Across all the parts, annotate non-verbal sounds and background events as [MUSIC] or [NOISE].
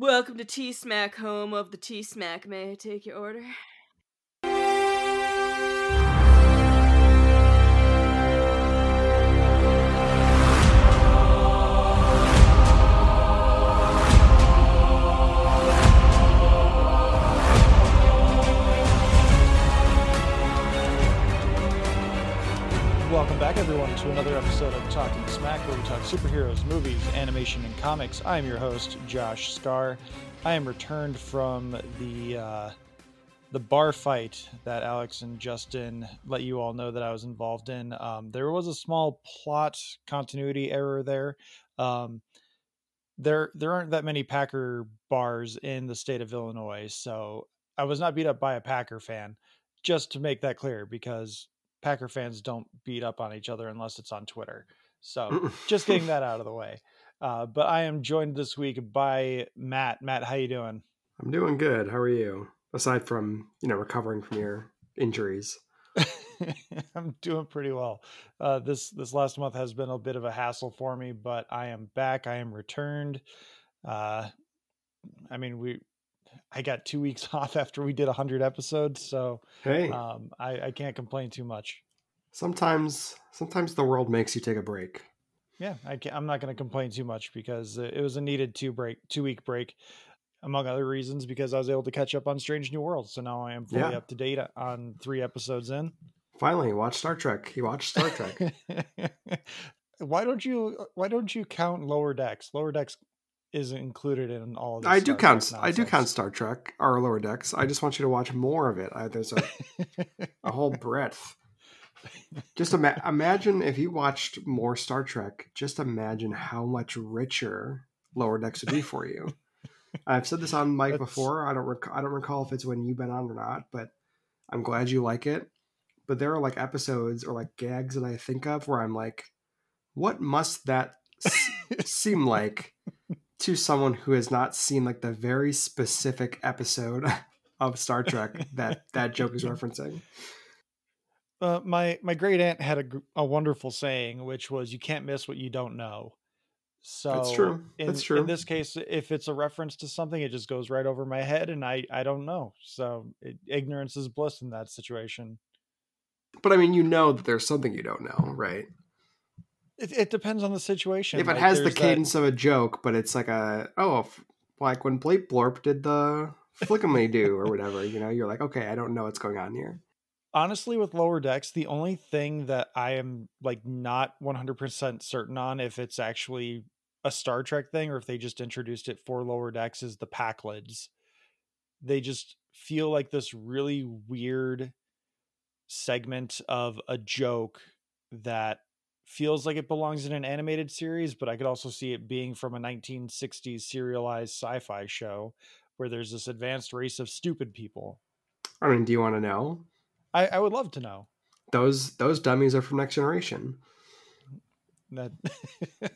Welcome to T Smack, home of the T Smack. May I take your order? Welcome back, everyone, to another episode of Talking Smack, where we talk superheroes, movies, animation, and comics. I am your host, Josh Scar. I am returned from the uh, the bar fight that Alex and Justin let you all know that I was involved in. Um, there was a small plot continuity error there. Um, there, there aren't that many Packer bars in the state of Illinois, so I was not beat up by a Packer fan. Just to make that clear, because Packer fans don't beat up on each other unless it's on Twitter. So [LAUGHS] just getting that out of the way. Uh, but I am joined this week by Matt. Matt, how you doing? I'm doing good. How are you? Aside from you know recovering from your injuries. [LAUGHS] I'm doing pretty well. Uh, this this last month has been a bit of a hassle for me, but I am back. I am returned. Uh, I mean, we I got two weeks [LAUGHS] off after we did 100 episodes, so hey, um, I, I can't complain too much. Sometimes, sometimes the world makes you take a break. Yeah, I am not going to complain too much because it was a needed two break, two week break, among other reasons, because I was able to catch up on Strange New Worlds. So now I am fully yeah. up to date on three episodes in. Finally, watch Star Trek. You watch Star Trek. [LAUGHS] why don't you? Why don't you count Lower Decks? Lower Decks is included in all. of I do count. I do count Star Trek or Lower Decks. I just want you to watch more of it. I, there's a a whole [LAUGHS] breadth. Just ima- imagine if you watched more Star Trek. Just imagine how much richer Lower Decks would be for you. [LAUGHS] I've said this on mic That's... before. I don't. Rec- I don't recall if it's when you've been on or not, but I'm glad you like it. But there are like episodes or like gags that I think of where I'm like, what must that s- seem like to someone who has not seen like the very specific episode [LAUGHS] of Star Trek that [LAUGHS] that joke is referencing. Uh, my my great aunt had a, a wonderful saying, which was, "You can't miss what you don't know." So that's true. In, that's true. In this case, if it's a reference to something, it just goes right over my head, and I I don't know. So it, ignorance is bliss in that situation. But I mean, you know that there's something you don't know, right? It, it depends on the situation. If it like, has the cadence that... of a joke, but it's like a oh, like when Blake Blorp did the flickamly do or [LAUGHS] whatever, you know, you're like, okay, I don't know what's going on here. Honestly, with lower decks, the only thing that I am like not 100% certain on if it's actually a Star Trek thing or if they just introduced it for lower decks is the Pakleds. They just feel like this really weird segment of a joke that feels like it belongs in an animated series, but I could also see it being from a 1960s serialized sci fi show where there's this advanced race of stupid people. I mean, do you want to know? I, I would love to know. Those those dummies are from Next Generation. That [LAUGHS]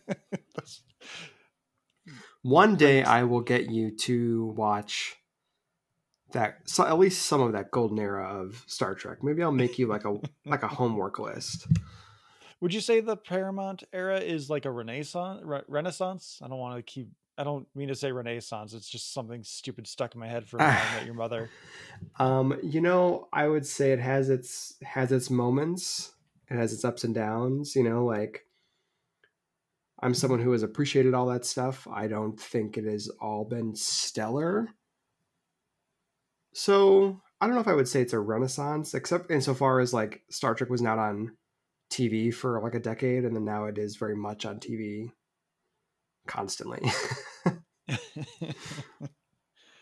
one day I will get you to watch that so at least some of that golden era of Star Trek. Maybe I'll make you like a like a homework list. Would you say the Paramount era is like a renaissance? Re- renaissance? I don't want to keep. I don't mean to say renaissance. It's just something stupid stuck in my head for your mother. [LAUGHS] Um, you know, I would say it has its has its moments. It has its ups and downs. You know, like I'm someone who has appreciated all that stuff. I don't think it has all been stellar. So I don't know if I would say it's a renaissance, except insofar as like Star Trek was not on TV for like a decade, and then now it is very much on TV constantly. [LAUGHS] [LAUGHS]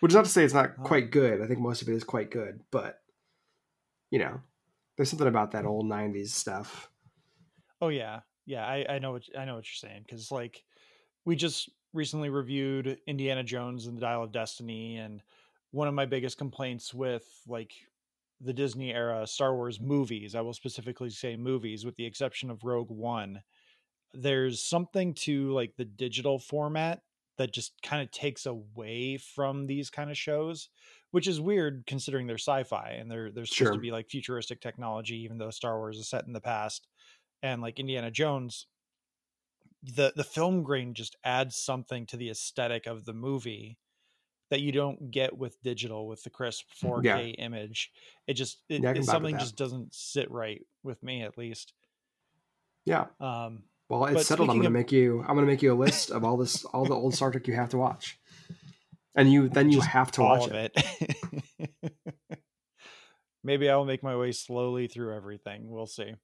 Which is not to say it's not uh, quite good. I think most of it is quite good, but you know, there's something about that old '90s stuff. Oh yeah, yeah. I, I know what I know what you're saying because like we just recently reviewed Indiana Jones and the Dial of Destiny, and one of my biggest complaints with like the Disney era Star Wars movies, I will specifically say movies, with the exception of Rogue One, there's something to like the digital format that just kind of takes away from these kind of shows, which is weird considering they're sci-fi and they're they're supposed sure. to be like futuristic technology, even though Star Wars is set in the past. And like Indiana Jones, the the film grain just adds something to the aesthetic of the movie that you don't get with digital with the crisp 4K Yeah. image. It just it, Yeah, it- can vibe with something just doesn't sit right with me at least. Yeah. Um, Well, it's settled. I'm gonna of- make you. I'm gonna make you a list of all this, all the old Star Trek you have to watch, and you then you just have to watch it. it. [LAUGHS] Maybe I'll make my way slowly through everything. We'll see.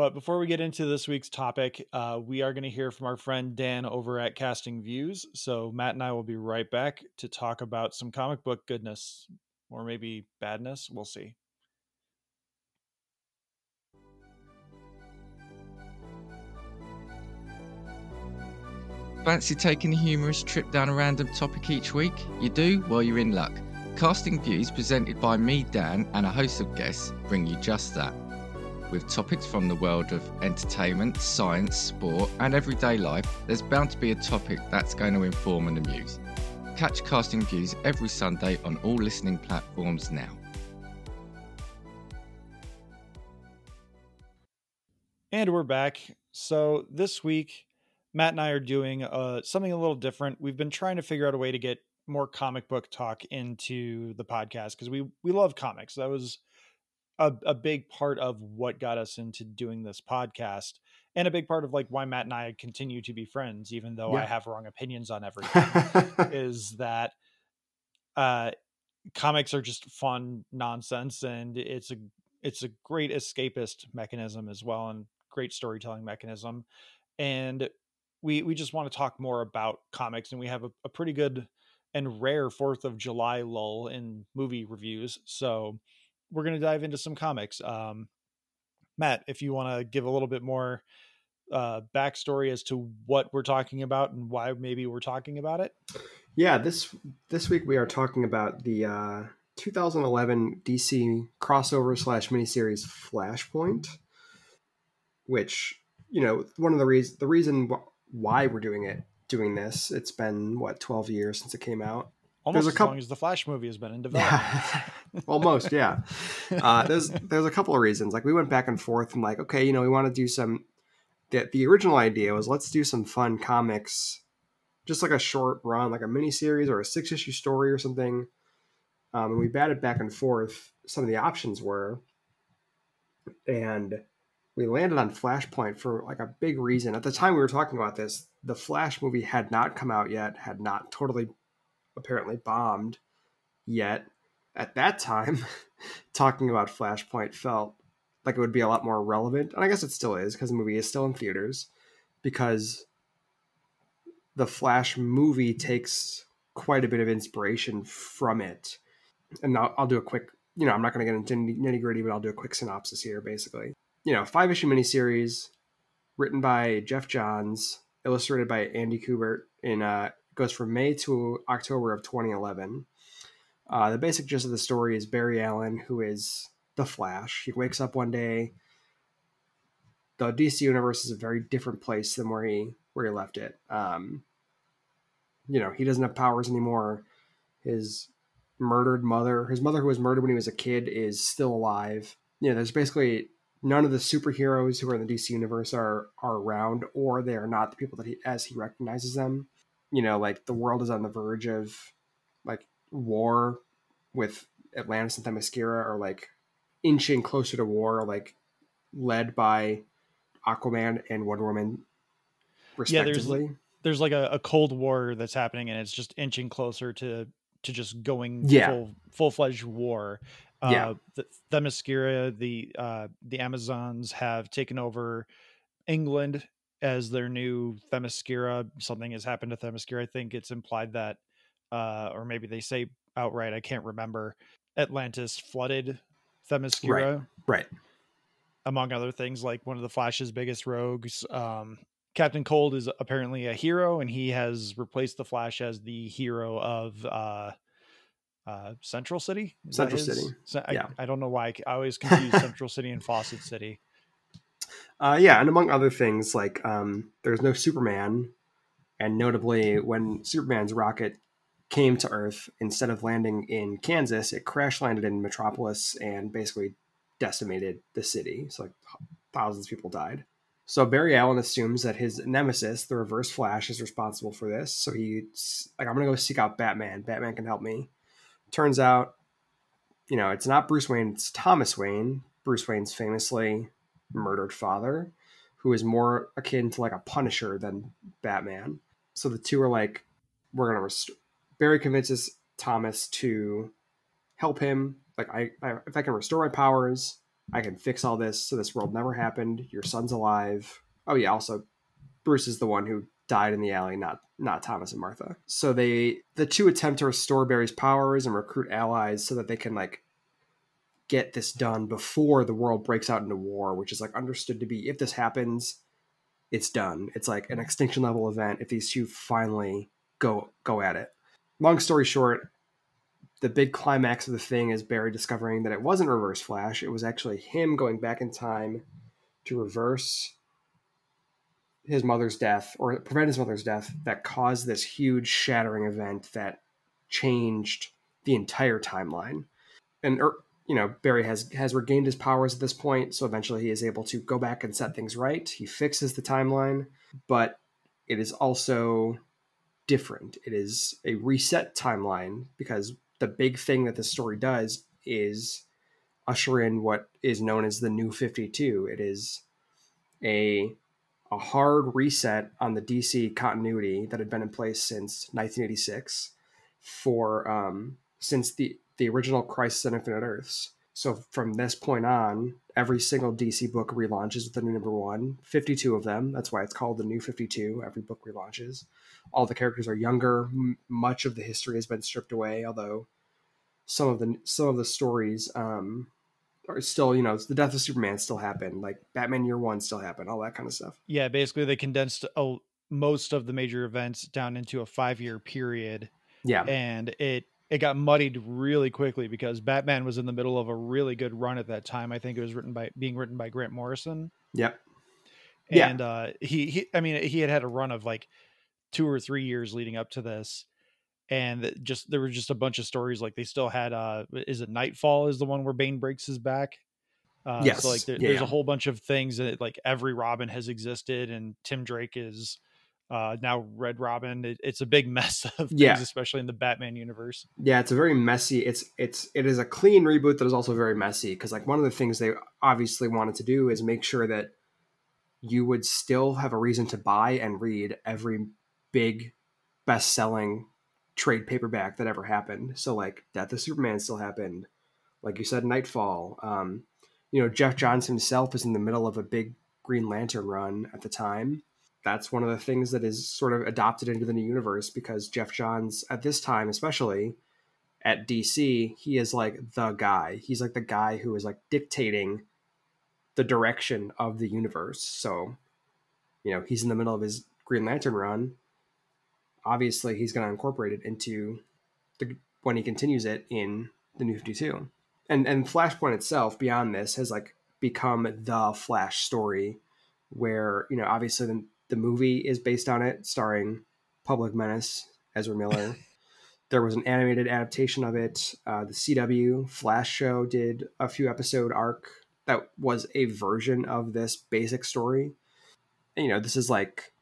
But before we get into this week's topic, uh, we are going to hear from our friend Dan over at Casting Views. So Matt and I will be right back to talk about some comic book goodness or maybe badness. We'll see. Fancy taking a humorous trip down a random topic each week? You do? Well, you're in luck. Casting Views, presented by me, Dan, and a host of guests, bring you just that. With topics from the world of entertainment, science, sport, and everyday life, there's bound to be a topic that's going to inform and amuse. Catch Casting Views every Sunday on all listening platforms now. And we're back. So this week, Matt and I are doing uh, something a little different. We've been trying to figure out a way to get more comic book talk into the podcast because we we love comics. That was a, a big part of what got us into doing this podcast, and a big part of like why Matt and I continue to be friends, even though I have wrong opinions on everything. [LAUGHS] is that uh comics are just fun nonsense and it's a it's a great escapist mechanism as well and great storytelling mechanism and we we just want to talk more about comics and we have a, a pretty good and rare fourth of july lull in movie reviews so we're going to dive into some comics um matt if you want to give a little bit more uh backstory as to what we're talking about and why maybe we're talking about it yeah, this this week we are talking about the uh, 2011 DC crossover slash miniseries Flashpoint, which you know one of the reasons the reason wh- why we're doing it doing this. It's been what 12 years since it came out. Almost as coup- long as the flash movie has been in development Yeah, [LAUGHS] almost. Yeah. Uh, there's there's a couple of reasons. Like we went back and forth and like, okay, you know, we want to do some. The, the original idea was let's do some fun comics, just like a short run, like a mini series or a six issue story or something. Um, and we batted back and forth. Some of the options were, and we landed on Flashpoint for like a big reason. At the time we were talking about this, the Flash movie had not come out yet, had not totally, apparently bombed yet at that time, [LAUGHS] talking about Flashpoint felt like it would be a lot more relevant. And I guess it still is because the movie is still in theaters because the Flash movie takes quite a bit of inspiration from it. And I'll, I'll do a quick, you know, I'm not going to get into nitty gritty, but I'll do a quick synopsis here basically. You know, five issue miniseries written by Geoff Johns, illustrated by Andy Kubert in uh goes from May to October of 2011. Uh, the basic gist of the story is Barry Allen, who is the Flash. He wakes up one day. The DC universe is a very different place than where he where he left it. Um, you know, he doesn't have powers anymore. His murdered mother, his mother who was murdered when he was a kid, is still alive. You know, there's basically none of the superheroes who are in the DC universe are are around, or they are not the people that he as he recognizes them. You know, like the world is on the verge of like war with Atlantis and Themyscira are like inching closer to war, like led by Aquaman and Wonder Woman, Yeah, there's- respectively. there's like a, a cold war that's happening and it's just inching closer to to just going Yeah. full full-fledged war uh Yeah. the themyscira the uh the amazons have taken over england as their new themyscira something has happened to themyscira i think it's implied that uh or maybe they say outright i can't remember atlantis flooded themyscira right. among other things like one of the flash's biggest rogues um captain cold is apparently a hero and he has replaced the flash as the hero of uh uh central city Is Central City. I, Yeah. I don't know why I always [LAUGHS] confuse central city and fawcett city Uh, yeah, and among other things, like um, there's no Superman, and notably, when Superman's rocket came to Earth, instead of landing in Kansas, it crash landed in Metropolis and basically decimated the city. So like thousands of people died. So Barry Allen assumes that his nemesis, the Reverse Flash, is responsible for this. So he's like, I'm gonna go seek out Batman. Batman can help me. Turns out, you know, it's not Bruce Wayne, it's Thomas Wayne, Bruce Wayne's famously murdered father, who is more akin to like a Punisher than Batman. So the two are like, we're gonna rest- Barry convinces Thomas to help him. Like, I, I if I can restore my powers, I can fix all this so this world never happened. Your son's alive. Oh yeah, also Bruce is the one who died in the alley, not not Thomas and Martha. So they the two attempt to restore Barry's powers and recruit allies so that they can like get this done before the world breaks out into war, which is like understood to be if this happens, it's done. It's like an extinction level event if these two finally go go at it. Long story short, the big climax of the thing is Barry discovering that it wasn't Reverse Flash. It was actually him going back in time to reverse his mother's death or prevent his mother's death that caused this huge shattering event that changed the entire timeline. And er, you know, Barry has has regained his powers at this point, so eventually he is able to go back and set things right. He fixes the timeline, but it is also different. It is a reset timeline because the big thing that this story does is usher in what is known as the new 52 it is a a hard reset on the dc continuity that had been in place since 1986 for um, since the the original crisis on infinite earths so from this point on every single dc book relaunches with the new number one 52 of them that's why it's called the new 52 every book relaunches all the characters are younger M- much of the history has been stripped away although some of the some of the stories um, are still you know the death of Superman still happened, like Batman Year One still happened, all that kind of stuff. Yeah, basically they condensed a, most of the major events down into a five year period. Yeah, and it it got muddied really quickly because Batman was in the middle of a really good run at that time. I think it was written by being written by Grant Morrison. Yep. And yeah. uh, he he I mean he had had a run of like two or three years leading up to this and just there were just a bunch of stories like they still had uh is it nightfall is the one where bane breaks his back uh yes. so like there, yeah. there's a whole bunch of things that like every robin has existed and tim drake is uh now red robin it, it's a big [LAUGHS] mess of things Yeah. especially in the batman universe yeah, it's a very messy. It's it's it is a clean reboot that is also very messy because like one of the things they obviously wanted to do is make sure that you would still have a reason to buy and read every big best selling trade paperback that ever happened. So like Death of Superman still happened. Like you said, Nightfall. Um, you know, Geoff Johns himself is in the middle of a big Green Lantern run at the time. That's one of the things that is sort of adopted into the new universe because Geoff Johns at this time, especially at DC, he is like the guy. He's like the guy who is like dictating the direction of the universe. So, you know, he's in the middle of his Green Lantern run obviously he's going to incorporate it into the when he continues it in the new 52 and and flashpoint itself beyond this has like become the flash story where you know obviously the, the movie is based on it starring public menace ezra miller [LAUGHS] there was an animated adaptation of it uh, the cw flash show did a few episode arc that was a version of this basic story and, you know this is like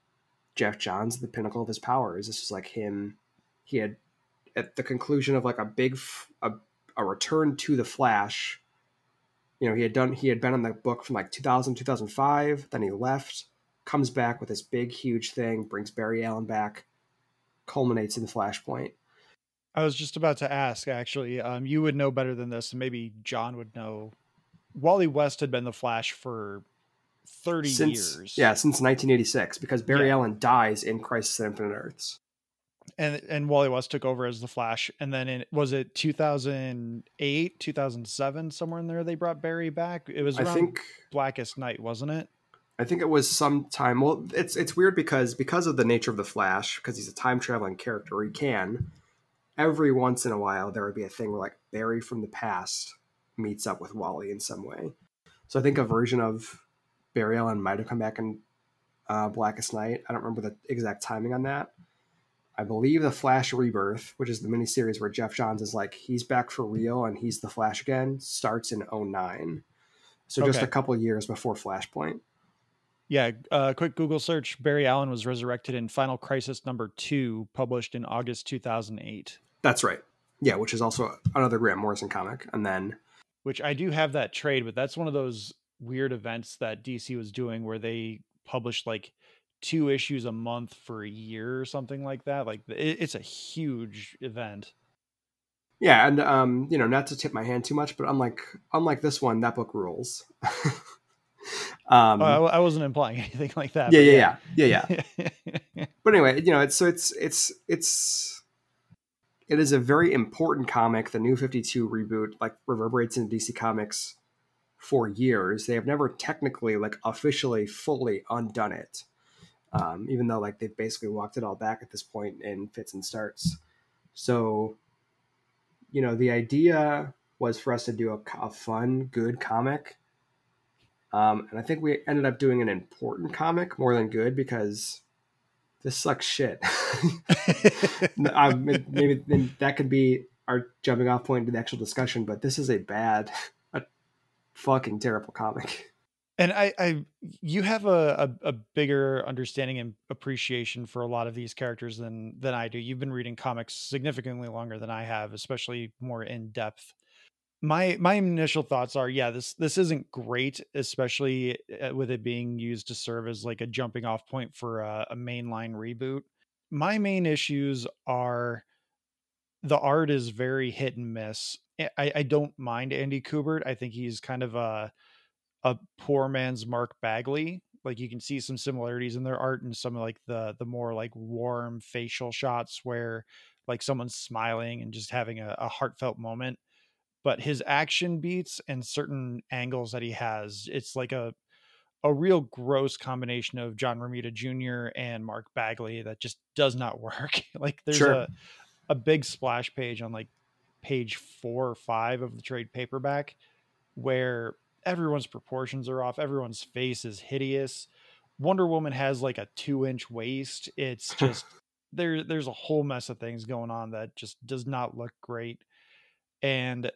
Geoff Johns the pinnacle of his powers. This was like him. He had at the conclusion of like a big a, a return to the Flash. You know, he had done he had been on the book from like 2000 2005. Then he left, comes back with this big huge thing, brings Barry Allen back, culminates in the Flashpoint. I was just about to ask actually. Um, you would know better than this, and maybe John would know. Wally West had been the Flash for 30 since, years. Yeah, since 1986, because Barry Yeah. Allen dies in Crisis on Infinite Earths. And and Wally West took over as the Flash. And then in was it 2008, 2007, somewhere in there they brought Barry back. It was I think Blackest Night, wasn't it? I think it was sometime. Well, it's it's weird because because of the nature of the Flash, because he's a time traveling character, he can every once in a while there would be a thing where like Barry from the past meets up with Wally in some way. So I think a version of Barry Allen might have come back in uh, Blackest Night. I don't remember the exact timing on that. I believe the Flash Rebirth, which is the miniseries where Geoff Johns is like he's back for real and he's the Flash again, starts in 09. So just Okay. a couple years before Flashpoint. Yeah, uh, quick Google search. Barry Allen was resurrected in Final Crisis number two, published in August 2008. That's right. Yeah, which is also another Grant Morrison comic. And then, which I do have that trade, but that's one of those weird events that DC was doing where they published like two issues a month for a year or something like that. Like it's a huge event. Yeah, and um, you know, not to tip my hand too much, but unlike unlike this one, that book rules. [LAUGHS] um, oh, I, I, wasn't implying [LAUGHS] anything like that. Yeah, yeah, yeah, yeah, yeah. [LAUGHS] but anyway, you know, it's so it's it's it's it is a very important comic. The New Fifty Two reboot like reverberates in DC Comics for years. They have never technically like officially fully undone it um, even though like they've basically walked it all back at this point in fits and starts. So, you know, the idea was for us to do a, a fun, good comic. Um, and I think we ended up doing an important comic more than good because this sucks shit. [LAUGHS] um, maybe that could be our jumping off point to the actual discussion, but this is a bad, [LAUGHS] a fucking terrible comic and I, I you have a, a, a, bigger understanding and appreciation for a lot of these characters than than I do. You've been reading comics significantly longer than I have, especially more in depth. My my initial thoughts are, yeah, this this isn't great, especially uh, with it being used to serve as like a jumping off point for a, a mainline reboot. My main issues are the art is very hit and miss. I, I don't mind Andy Kubert. I think he's kind of a a poor man's Mark Bagley. Like you can see some similarities in their art and some of like the the more like warm facial shots where like someone's smiling and just having a, a heartfelt moment. But his action beats and certain angles that he has, it's like a a real gross combination of John Romita Jr. and Mark Bagley that just does not [LAUGHS] work. like there's sure. a a big splash page on like page four or five of the trade paperback where everyone's proportions are off. Everyone's face is hideous. Wonder Woman has like a two inch waist. It's [LAUGHS] just there. There's a whole mess of things going on that just does not look great. And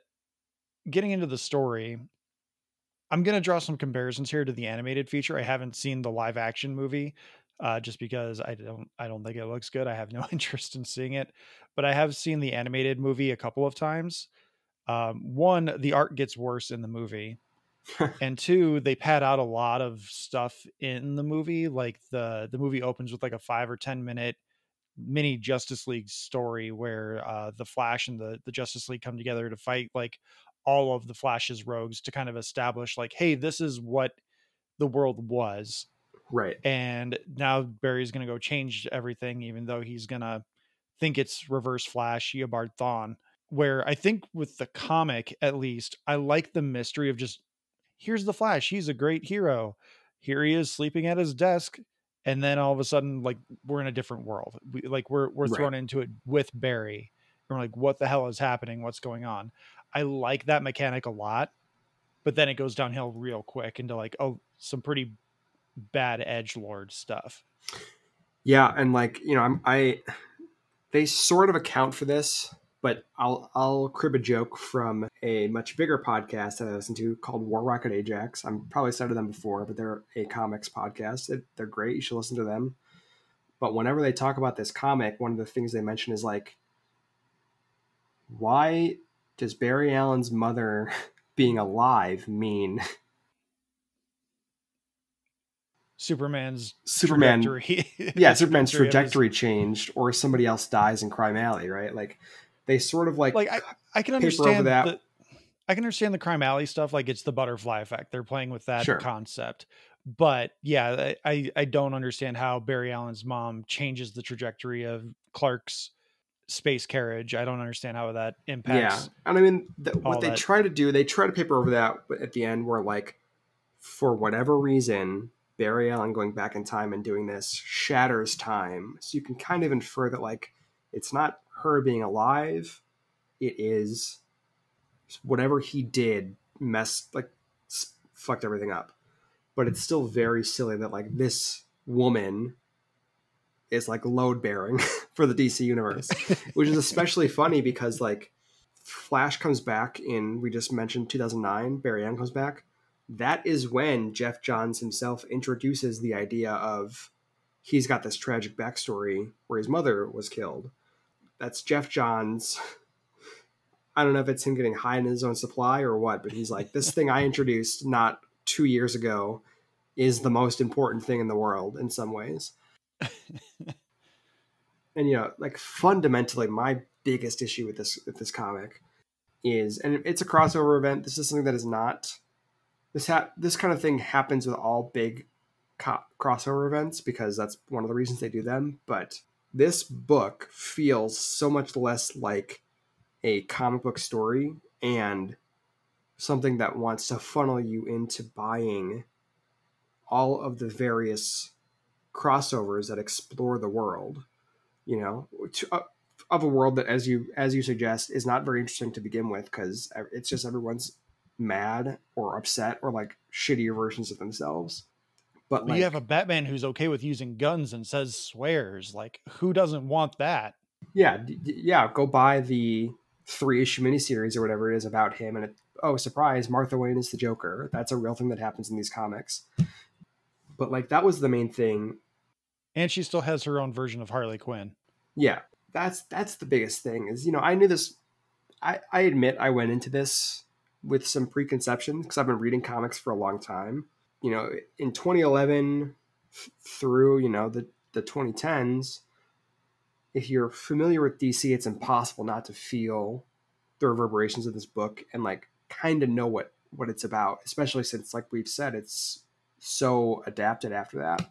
getting into the story, I'm gonna draw some comparisons here to the animated feature. I haven't seen the live action movie, uh, just because I don't I don't think it looks good. I have no [LAUGHS] interest in seeing it, but I have seen the animated movie a couple of times. Um, one, the art gets worse in the movie [LAUGHS] and two, they pad out a lot of stuff in the movie. Like the the movie opens with like a five or ten minute mini Justice League story where uh, the Flash and the the Justice League come together to fight like all of the Flash's rogues to kind of establish like, hey, this is what the world was. Right. And now Barry's gonna go change everything, even though he's gonna think it's reverse Flash, Eobard Thawne. Where I think with the comic, at least, I like the mystery of just here's the Flash. He's a great hero. Here he is sleeping at his desk. And then all of a sudden, like we're in a different world. We, like we're we're thrown right. into it with Barry. And we're like, what the hell is happening? What's going on? I like that mechanic a lot, but then it goes downhill real quick into like, oh, some pretty bad edge lord stuff. Yeah, and like you know, I'm I they sort of account for this but I'll I'll crib a joke from a much bigger podcast that I listen to called War Rocket Ajax. I'm probably said to them before, but they're a comics podcast. They're great. You should listen to them. But whenever they talk about this comic, one of the things they mention is like, why does Barry Allen's mother [LAUGHS] being alive mean Superman's Superman trajectory. [LAUGHS] yeah, [LAUGHS] Superman's trajectory changed, or somebody else dies in Crime Alley, right? Like they sort of like like I, I can understand that. The, I can understand the crime alley stuff. Like it's the butterfly effect. They're playing with that sure. concept. But yeah, I I don't understand how Barry Allen's mom changes the trajectory of Clark's space carriage. I don't understand how that impacts. Yeah, and I mean the, what they that. try to do, they try to paper over that at the end, where like for whatever reason, Barry Allen going back in time and doing this shatters time. So you can kind of infer that like it's not her being alive. It is whatever he did messed like fucked everything up. But it's still very silly that like this woman is like load bearing [LAUGHS] for the DC universe, [LAUGHS] which is especially funny because like Flash comes back in we just mentioned 2009, Barry Allen comes back. that is when Geoff Johns himself introduces the idea of he's got this tragic backstory where his mother was killed. That's Geoff Johns. [LAUGHS] I don't know if it's him getting high in his own supply or what, but he's like, this thing I introduced not two years ago is the most important thing in the world in some ways. [LAUGHS] and you know, like fundamentally, my biggest issue with this with this comic is, and it's a crossover event. This is something that is not this ha- this kind of thing happens with all big co- crossover events because that's one of the reasons they do them. But this book feels so much less like a comic book story and something that wants to funnel you into buying all of the various crossovers that explore the world you know to, uh, of a world that as you as you suggest is not very interesting to begin with because it's just everyone's mad or upset or like shittier versions of themselves. But like, you have a batman who's okay with using guns and says swears. Like who doesn't want that? Yeah d- yeah go buy the three issue miniseries or whatever it is about him and it, oh surprise martha wayne is the joker. That's a real thing that happens in these comics but like that was the main thing. And she still has her own version of harley quinn. Yeah that's that's the biggest thing is you know i knew this i i admit i went into this with some preconceptions because i've been reading comics for a long time. You know in 2011 through you know the the 2010s if you're familiar with dc it's impossible not to feel the reverberations of this book and like kind of know what what it's about especially since like we've said it's so adapted after that.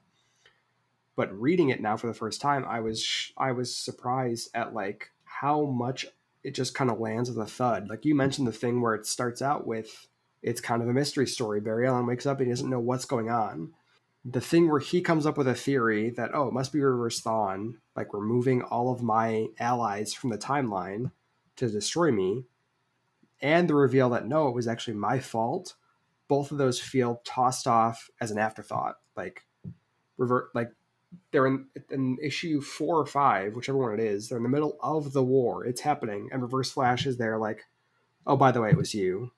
But reading it now for the first time i was i was surprised at like how much it just kind of lands with a thud. Like you mentioned the thing where it starts out with it's kind of a mystery story. Barry allen wakes up and he doesn't know what's going on. The thing where he comes up with a theory that oh it must be reverse thawne like removing all of my allies from the timeline to destroy me and the reveal that no it was actually my fault both of those feel tossed off as an afterthought like revert like they're in, in issue four or five, whichever one it is. They're in the middle of the war. It's happening, and Reverse Flash is there, like, oh, by the way, it was you.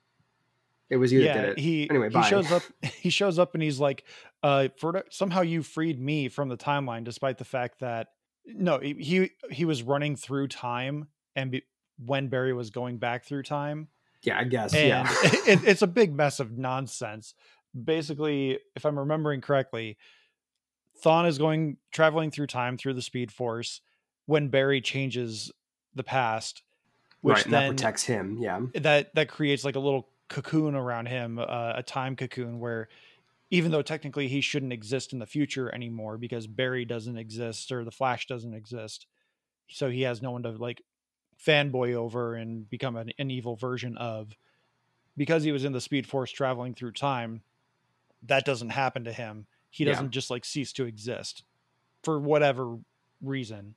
It was you yeah, that did it. He anyway, he bye. shows up. [LAUGHS] He shows up and he's like, uh, for somehow you freed me from the timeline, despite the fact that no, he he was running through time, and be, when Barry was going back through time. Yeah, I guess. And yeah, [LAUGHS] it, it's a big mess of nonsense. Basically, if I'm remembering correctly, Thawne is going traveling through time through the Speed Force when Barry changes the past, which right, then that protects him. Yeah, that that creates like a little cocoon around him, uh, a time cocoon where even though technically he shouldn't exist in the future anymore because Barry doesn't exist or the Flash doesn't exist, so he has no one to like fanboy over and become an, an evil version of. Because he was in the Speed Force traveling through time, that doesn't happen to him he doesn't yeah. just like cease to exist for whatever reason.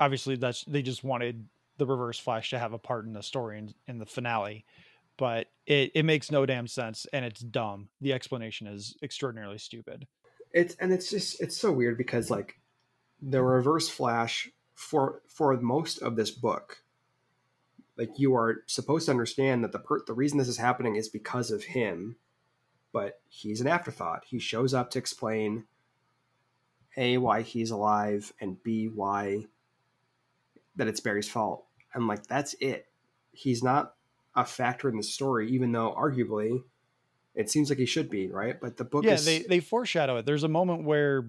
Obviously, that's they just wanted the Reverse Flash to have a part in the story in, in the finale, but it it makes no damn sense and it's dumb. The explanation is extraordinarily stupid. It's and it's just it's so weird because like the Reverse Flash for for most of this book like you are supposed to understand that the per- the reason this is happening is because of him but he's an afterthought. He shows up to explain A, why he's alive, and B, why that it's Barry's fault. And like, that's it. He's not a factor in the story, even though arguably it seems like he should be, right? But the book yeah, is... they, they foreshadow it. There's a moment where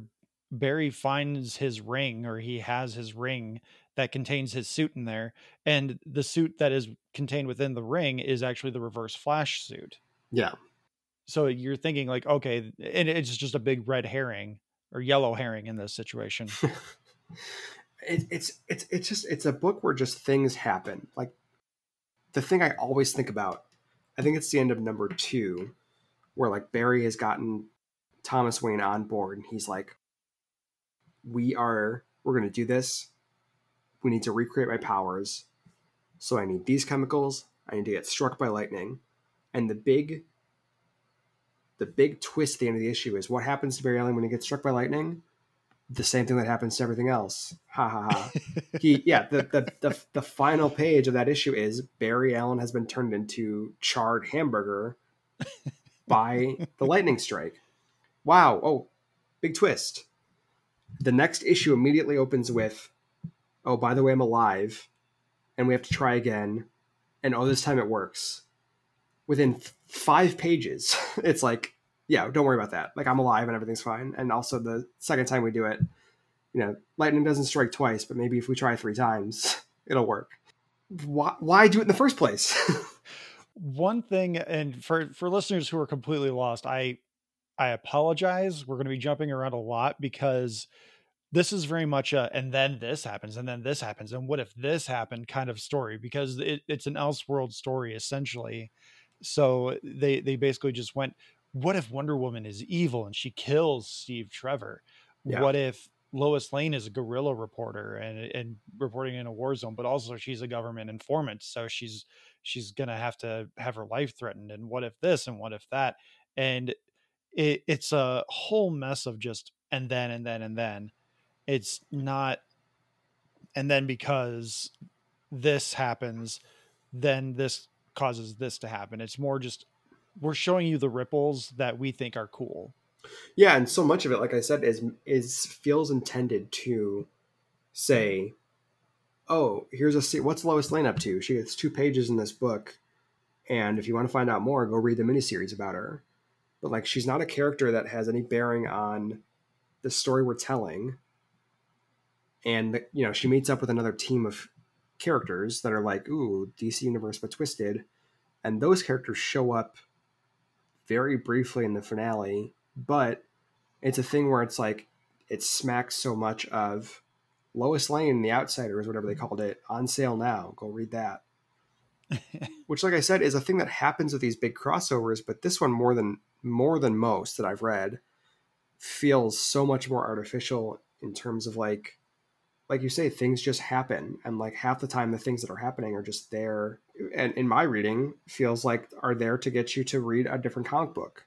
Barry finds his ring or he has his ring that contains his suit in there. And the suit that is contained within the ring is actually the reverse flash suit. Yeah so you're thinking like okay and it's just a big red herring or yellow herring in this situation [LAUGHS] it, it's it's it's just it's a book where just things happen like the thing i always think about i think it's the end of number two where like barry has gotten thomas wayne on board and he's like we are we're going to do this we need to recreate my powers so i need these chemicals i need to get struck by lightning and the big the big twist at the end of the issue is what happens to Barry Allen when he gets struck by lightning? The same thing that happens to everything else. Ha ha ha. [LAUGHS] he yeah, the, the the the final page of that issue is Barry Allen has been turned into charred hamburger [LAUGHS] by the lightning strike. Wow. Oh, big twist. The next issue immediately opens with, oh, by the way, I'm alive, and we have to try again, and oh, this time it works. Within five pages, [LAUGHS] it's like, yeah, don't worry about that. Like, I'm alive and everything's fine. And also, the second time we do it, you know, lightning doesn't strike twice, but maybe if we try three times, [LAUGHS] it'll work. Why, why do it in the first place? [LAUGHS] One thing, and for for listeners who are completely lost, I I apologize. We're going to be jumping around a lot because this is very much a and then this happens and then this happens and what if this happened kind of story because it, it's an elseworld story essentially. So they they basically just went what if wonder woman is evil and she kills steve trevor? Yeah. what if lois lane is a guerrilla reporter and and reporting in a war zone but also she's a government informant so she's she's gonna have to have her life threatened and what if this and what if that? And it, it's a whole mess of just and then and then and then it's not and then because this happens then this causes this to happen it's more just we're showing you the ripples that we think are cool Yeah, and so much of it, like I said, is is feels intended to say, "Oh, here's a what's Lois Lane up to? She gets two pages in this book, and if you want to find out more, go read the miniseries about her." But like, she's not a character that has any bearing on the story we're telling. And you know, she meets up with another team of characters that are like, "Ooh, DC Universe but twisted," and those characters show up very briefly in the finale but it's a thing where it's like it smacks so much of Lois Lane, The Outsiders, whatever they called it, on sale now. Go read that. [LAUGHS] Which, like I said, is a thing that happens with these big crossovers. But this one, more than more than most that I've read, feels so much more artificial in terms of like, like you say, things just happen, and like half the time the things that are happening are just there. And in my reading, feels like are there to get you to read a different comic book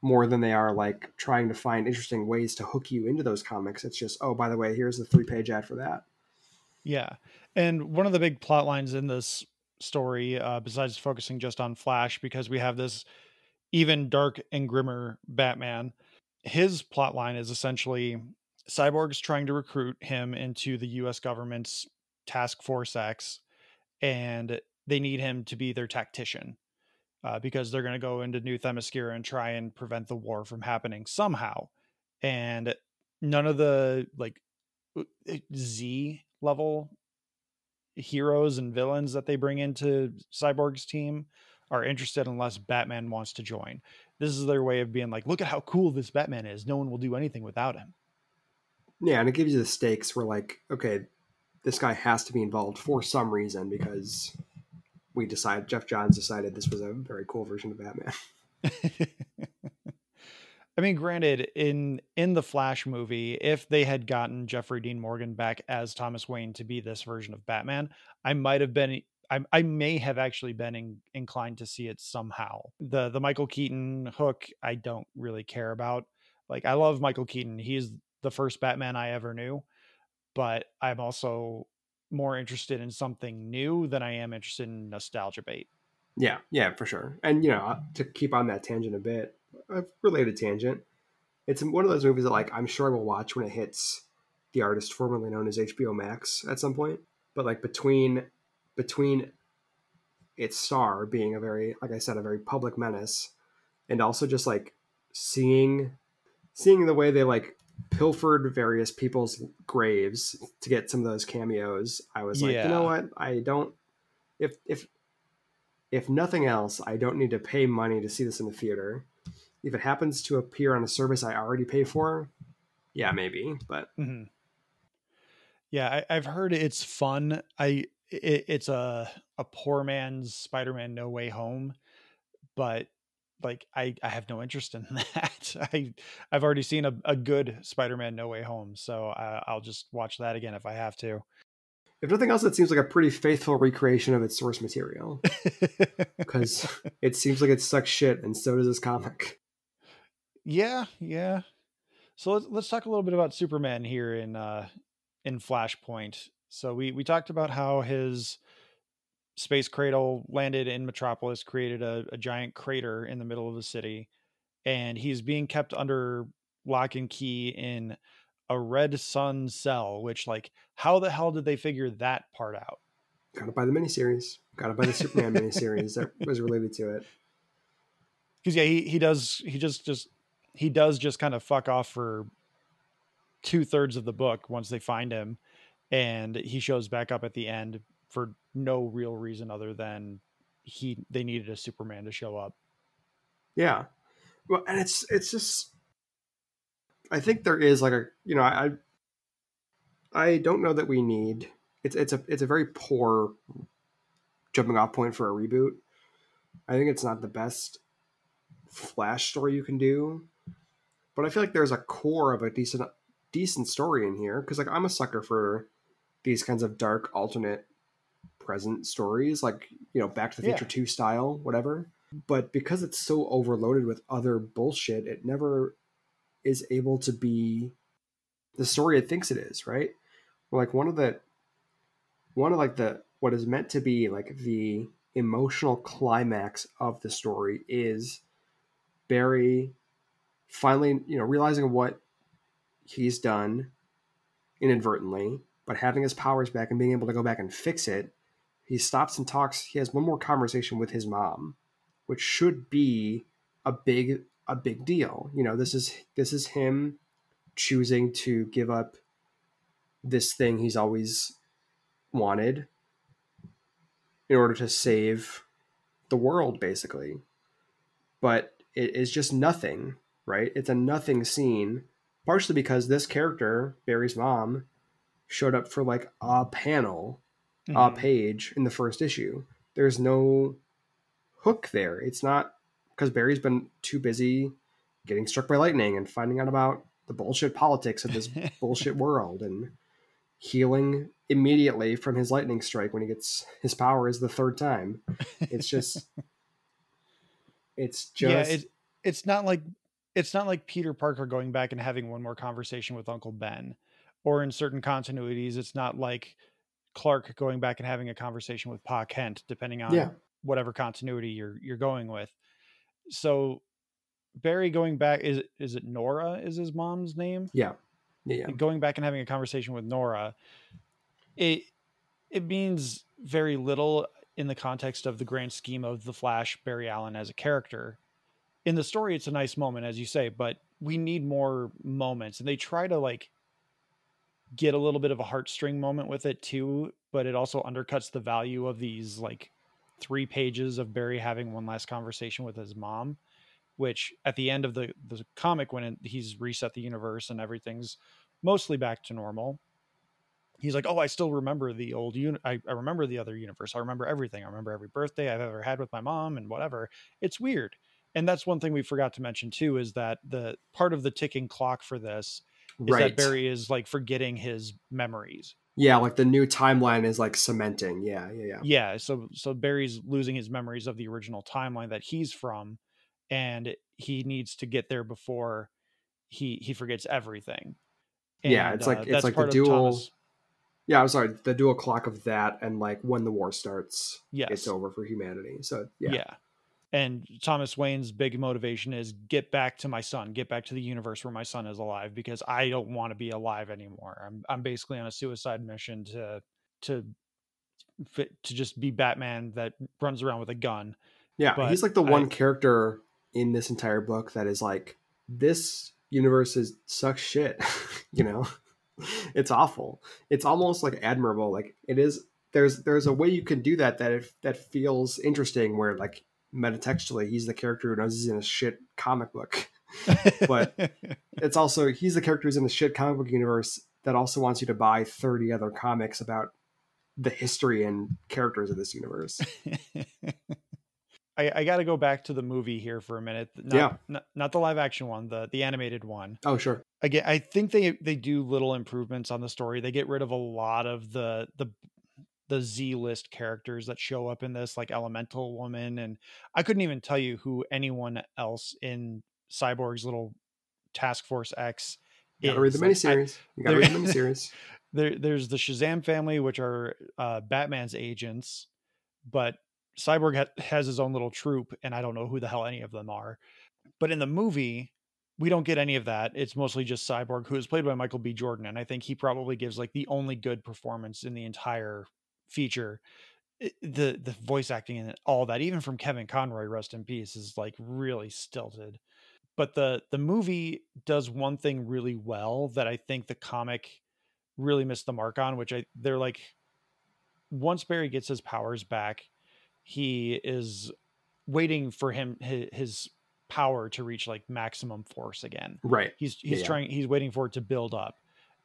more than they are like trying to find interesting ways to hook you into those comics. It's just, oh, by the way, here's the three page ad for that. Yeah. And one of the big plot lines in this story, uh, besides focusing just on Flash, because we have this even dark and grimmer Batman, his plot line is essentially Cyborg's trying to recruit him into the US government's Task Force X, and they need him to be their tactician. Uh, because they're going to go into New Themyscira and try and prevent the war from happening somehow. And none of the like Z level heroes and villains that they bring into Cyborg's team are interested unless Batman wants to join. This is their way of being like, look at how cool this Batman is. No one will do anything without him. Yeah, and it gives you the stakes where like, okay, this guy has to be involved for some reason because we decided Geoff Johns decided this was a very cool version of Batman. [LAUGHS] I mean, granted, in in the Flash movie, if they had gotten Jeffrey Dean Morgan back as Thomas Wayne to be this version of Batman, I might have been I, I may have actually been in, inclined to see it somehow. The the Michael Keaton hook I don't really care about. Like I love Michael Keaton. He's the first Batman I ever knew, but I'm also more interested in something new than I am interested in nostalgia bait. Yeah, yeah, for sure. And you know, uh, to keep on that tangent a bit, a related tangent, it's one of those movies that like I'm sure I will watch when it hits the artist formerly known as HBO Max at some point. But like between between its star being a very like I said a very public menace, and also just like seeing seeing the way they like pilfered various people's graves to get some of those cameos, I was like, you know what? I don't if if if nothing else, I don't need to pay money to see this in the theater. If it happens to appear on a service I already pay for, yeah, maybe. But Mhm. Yeah, I, I've heard it's fun. I it, it's a a poor man's Spider-Man No Way Home, but like I I have no interest in [LAUGHS] that. I I've already seen a, a good Spider-Man No Way Home, so I, I'll just watch that again if I have to. if nothing else, it seems like a pretty faithful recreation of its source material [LAUGHS] because it seems like it sucks shit, and so does this comic. yeah, yeah. So let's let's talk a little bit about Superman here in uh in Flashpoint. So we we talked about how his space cradle landed in Metropolis, created a, a giant crater in the middle of the city, and he's being kept under lock and key in a red sun cell. Which, like, how the hell did they figure that part out? Got to buy the miniseries. Got to buy the Superman miniseries that [LAUGHS] was related to it. Because yeah, he he does he just just he does just kind of fuck off for two thirds of the book once they find him, and he shows back up at the end for no real reason other than he they needed a Superman to show up. Yeah, well, and it's it's just I think there is like a you know I I don't know that we need it's it's a it's a very poor jumping off point for a reboot. I think it's not the best flash story you can do, but I feel like there's a core of a decent decent story in here because like I'm a sucker for these kinds of dark alternate present stories like you know back to the future Yeah. 2 style whatever but because it's so overloaded with other bullshit it never is able to be the story it thinks it is right like one of the one of like the what is meant to be like the emotional climax of the story is barry finally you know realizing what he's done inadvertently but having his powers back and being able to go back and fix it he stops and talks he has one more conversation with his mom which should be a big a big deal. You know this is this is him choosing to give up this thing he's always wanted in order to save the world basically. But it is just nothing right? It's a nothing scene partially because this character barry's mom showed up for like a panel a Mhm. page in the first issue. There's no hook there. It's not because Barry's been too busy getting struck by lightning and finding out about the bullshit politics of this [LAUGHS] bullshit world and healing immediately from his lightning strike when he gets his powers the third time. It's just [LAUGHS] it's just yeah, it, it's not like it's not like Peter Parker going back and having one more conversation with Uncle Ben, or in certain continuities, it's not like Clark going back and having a conversation with Pa Kent, depending on Yeah. whatever continuity you're you're going with. So Barry going back is is it Nora is his mom's name? yeah. Yeah. yeah. going back and having a conversation with Nora, it it means very little in the context of the grand scheme of the Flash, Barry Allen as a character. In the story, it's a nice moment, as you say, but we need more moments, and they try to like get a little bit of a heartstring moment with it too, but it also undercuts the value of these like three pages of Barry having one last conversation with his mom, which at the end of the the comic when he's reset the universe and everything's mostly back to normal. He's like, oh, I still remember the old uni- I, I remember the other universe. I remember everything. I remember every birthday I've ever had with my mom and whatever. It's weird. And that's one thing we forgot to mention too is that the part of the ticking clock for this is Right. that Barry is like forgetting his memories. yeah, like the new timeline is like cementing. Yeah, yeah, yeah. Yeah, so so Barry's losing his memories of the original timeline that he's from, and he needs to get there before he he forgets everything. Yeah, it's like- uh, it's like the dual- Thomas- Yeah, I'm sorry. The dual clock of that and like when the war starts, Yes, it's over for humanity. So yeah, yeah. And Thomas Wayne's big motivation is get back to my son, get back to the universe where my son is alive because I don't want to be alive anymore. I'm I'm basically on a suicide mission to to fit, to just be Batman that runs around with a gun. Yeah, But he's like the I- one character in this entire book that is like this universe is sucks shit. [LAUGHS] you know, [LAUGHS] it's awful. It's almost like admirable. Like it is. There's there's a way you can do that that if that feels interesting. Where like metatextually, he's the character who knows he's in a shit comic book. [LAUGHS] But- It's also he's the character who's in the shit comic book universe that also wants you to buy 30 other comics about the history and characters of this universe. [LAUGHS] I, I got to go back to the movie here for a minute. Not, Yeah. not, not the live action one, the the animated one. Oh sure. Again, I think they they do little improvements on the story. They get rid of a lot of the the the Z list characters that show up in this, like Elemental Woman, and I couldn't even tell you who anyone else in Cyborg's little Task Force X. You gotta read the is. Like, I- miniseries. you gotta there- read the [LAUGHS] miniseries. there there's the Shazam family, which are uh, Batman's agents. but Cyborg ha- has his own little troop, and I don't know who the hell any of them are. But in the movie, we don't get any of that. It's mostly just Cyborg, who is played by Michael B. Jordan, and I think he probably gives like the only good performance in the entire feature. Eh, the The voice acting and all that, even from Kevin Conroy, rest in peace, is like really stilted. But the the movie does one thing really well that I think the comic really missed the mark on, which I they're like once Barry gets his powers back, he is waiting for him his, his power to reach like maximum force again. Right. He's he's yeah. trying he's waiting for it to build up.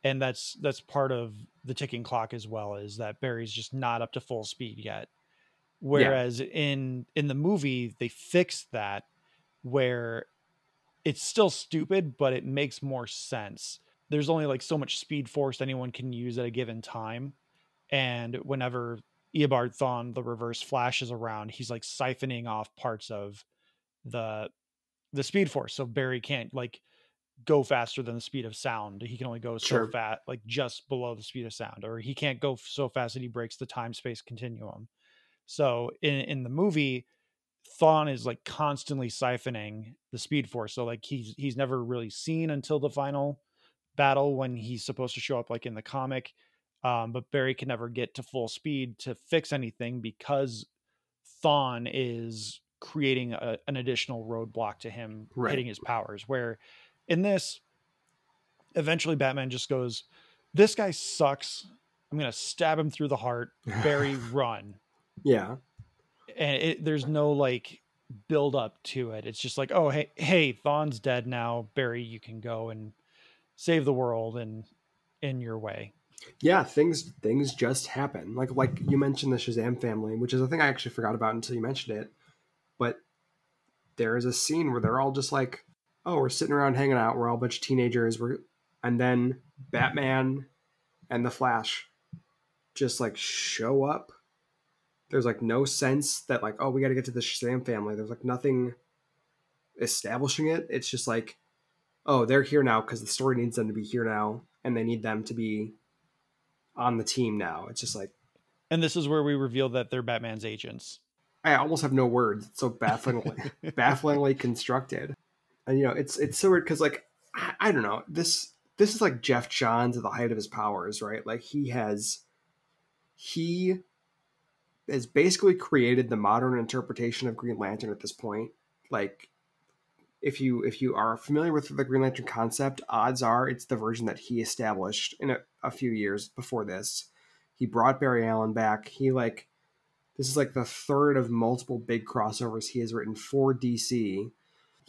And that's that's part of the ticking clock as well is that Barry's just not up to full speed yet. Whereas in in the movie they fixed that where it's still stupid but it makes more sense. There's only like so much speed force anyone can use at a given time and whenever Eobard Thawne, the reverse flash is around, he's like siphoning off parts of the the speed force. So Barry can't like go faster than the speed of sound. He can only go so Sure. fast, like just below the speed of sound, or he can't go so fast that he breaks the time space continuum. So in in the movie, Thawne is like constantly siphoning the speed force. So like he's he's never really seen until the final battle when he's supposed to show up like in the comic. Um, but Barry can never get to full speed to fix anything because Thawne is creating a, an additional roadblock to him Right. hitting his powers. Where in this, eventually Batman just goes, This guy sucks. I'm going to stab him through the heart. [LAUGHS] Barry, run Yeah. and it, there's no like build up to it. It's just like, oh hey hey, Thawne's dead now. Barry, you can go and save the world and in your way. Yeah, things things just happen. Like like you mentioned the Shazam family, which is a thing I actually forgot about until you mentioned it. But there is a scene where they're all just like, "Oh, we're sitting around hanging out. We're all a bunch of teenagers." We're and then Batman and the Flash just like show up. There's like no sense that like, oh, we got to get to the Shazam family. There's like nothing establishing it. It's just like, oh, they're here now because the story needs them to be here now, and they need them to be on the team now. It's just like And this is where we reveal that they're Batman's agents. I almost have no words. It's so bafflingly [LAUGHS] bafflingly constructed. And you know, it's it's so weird because like I, I don't know this this is like Geoff Johns at the height of his powers, right? Like he has he has basically created the modern interpretation of Green Lantern at this point. Like if you if you are familiar with the Green Lantern concept, odds are it's the version that he established in a, a few years before this. He brought Barry Allen back. He like this is like the third of multiple big crossovers he has written for DC.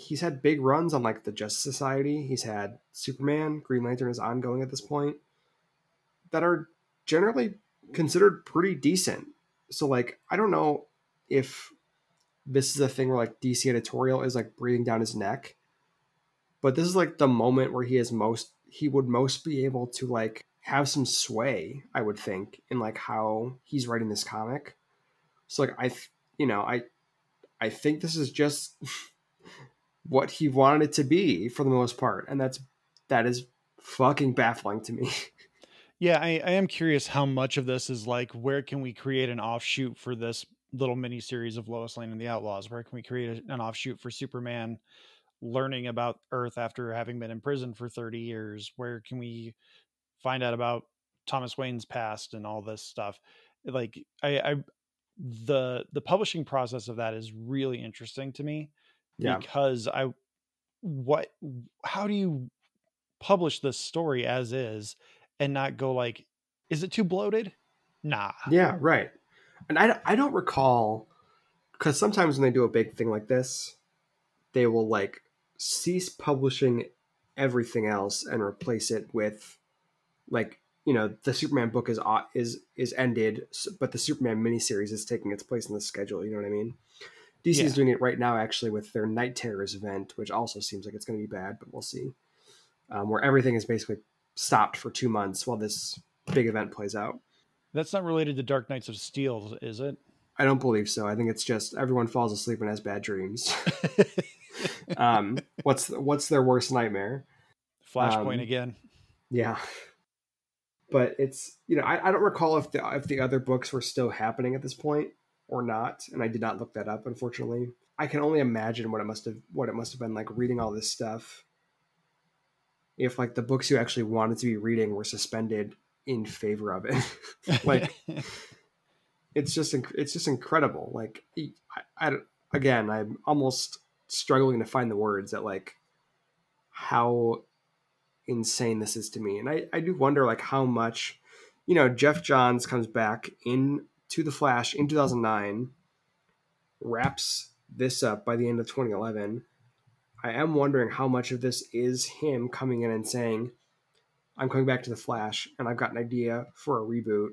He's had big runs on like the Justice Society. He's had Superman, Green Lantern is ongoing at this point that are generally considered pretty decent. So like I don't know if this is a thing where like DC editorial is like breathing down his neck. But this is like the moment where he is most he would most be able to like have some sway, I would think, in like how he's writing this comic. So like I you know, I I think this is just [LAUGHS] what he wanted it to be for the most part. And that's that is fucking baffling to me. Yeah, I, I am curious how much of this is like where can we create an offshoot for this little mini series of Lois Lane and the Outlaws? Where can we create a- an offshoot for Superman learning about Earth after having been in prison for 30 years? Where can we find out about Thomas Wayne's past and all this stuff? Like I, I the the publishing process of that is really interesting to me Yeah. because I what how do you publish this story as is and not go like is it too bloated nah Yeah, right. And I, I don't recall because sometimes when they do a big thing like this, they will like cease publishing everything else and replace it with like you know the Superman book is is is ended, but the Superman miniseries is taking its place in the schedule. You know what I mean? DC Yeah. is doing it right now actually with their Knight Terrors event, which also seems like it's going to be bad, but we'll see. Um, where everything is basically stopped for two months while this big event plays out. that's not related to dark knights of steel is it I don't believe so. I think it's just everyone falls asleep and has bad dreams. [LAUGHS] um, what's what's their worst nightmare? flashpoint Um, again Yeah, but it's you know I, I don't recall if the if the other books were still happening at this point. Or not, and I did not look that up, unfortunately. I can only imagine what it must have what it must have been like reading all this stuff. If like the books you actually wanted to be reading were suspended in favor of it, [LAUGHS] like [LAUGHS] it's just it's just incredible. Like I, I again, I'm almost struggling to find the words that like how insane this is to me, and I I do wonder like how much, you know, Geoff Johns comes back in to the Flash in 2009, wraps this up by the end of 2011, I am wondering how much of this is him coming in and saying, I'm coming back to the Flash and I've got an idea for a reboot.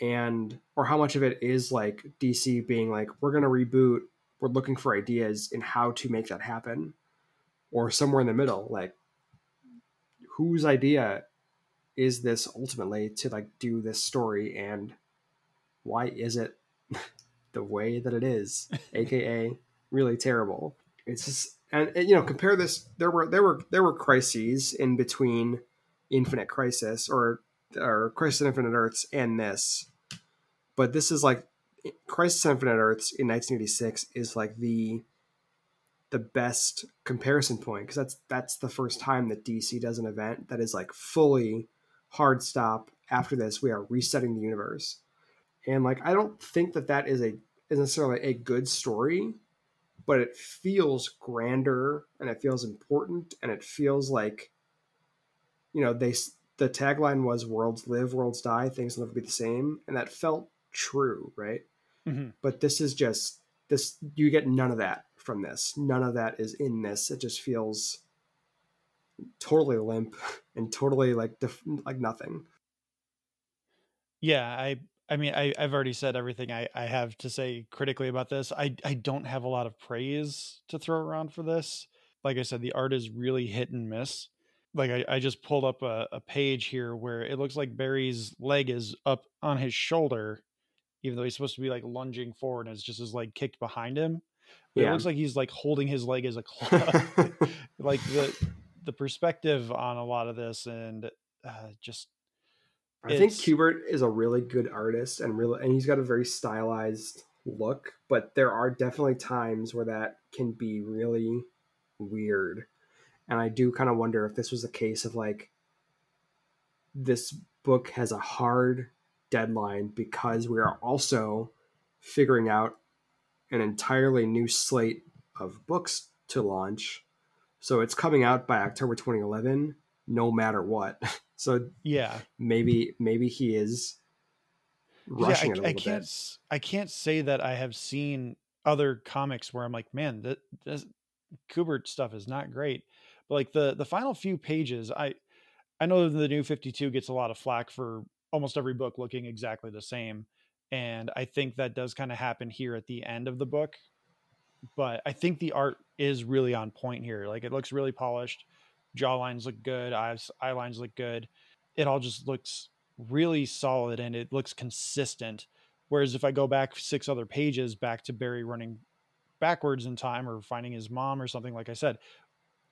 And, or how much of it is like DC being like, we're going to reboot, we're looking for ideas in how to make that happen. Or somewhere in the middle, like, whose idea is this ultimately to like do this story and why is it [LAUGHS] the way that it is, [LAUGHS] aka really terrible. It's just and, and, you know compare this. There were there were there were crises in between Infinite Crisis or or Crisis on Infinite Earths and this, but this is like Crisis on Infinite Earths in 1986 is like the the best comparison point because that's that's the first time that DC does an event that is like fully hard stop. After this, we are resetting the universe, and like I don't think that that is a is necessarily a good story, but it feels grander and it feels important and it feels like, you know, they the tagline was "Worlds live, worlds die, things will never be the same," and that felt true, right? Mm-hmm. But this is just this. You get none of that from this. None of that is in this. It just feels totally limp [LAUGHS] and totally like def- like nothing. Yeah, I I mean, I, I've already said everything I, I have to say critically about this. I, I don't have a lot of praise to throw around for this. Like I said, the art is really hit and miss. Like I, I just pulled up a, a page here where it looks like Barry's leg is up on his shoulder, even though he's supposed to be like lunging forward and it's just his leg kicked behind him. But yeah. It looks like he's like holding his leg as a [LAUGHS] club. [LAUGHS] like the the perspective on a lot of this and uh, just I think Kubert is a really good artist and really and he's got a very stylized look, but there are definitely times where that can be really weird. And I do kind of wonder if this was a case of like this book has a hard deadline because we are also figuring out an entirely new slate of books to launch. So it's coming out by October 2011 no matter what. [LAUGHS] So yeah, maybe maybe he is rushing yeah, I, I can't bit. I can't say that I have seen other comics where I'm like, man, that this Kubert stuff is not great. But like the the final few pages, I I know the new 52 gets a lot of flack for almost every book looking exactly the same. And I think that does kind of happen here at the end of the book. But I think the art is really on point here. Like it looks really polished jaw lines look good, eyes eye lines look good. It all just looks really solid and it looks consistent. Whereas if I go back six other pages back to Barry running backwards in time or finding his mom or something, like I said,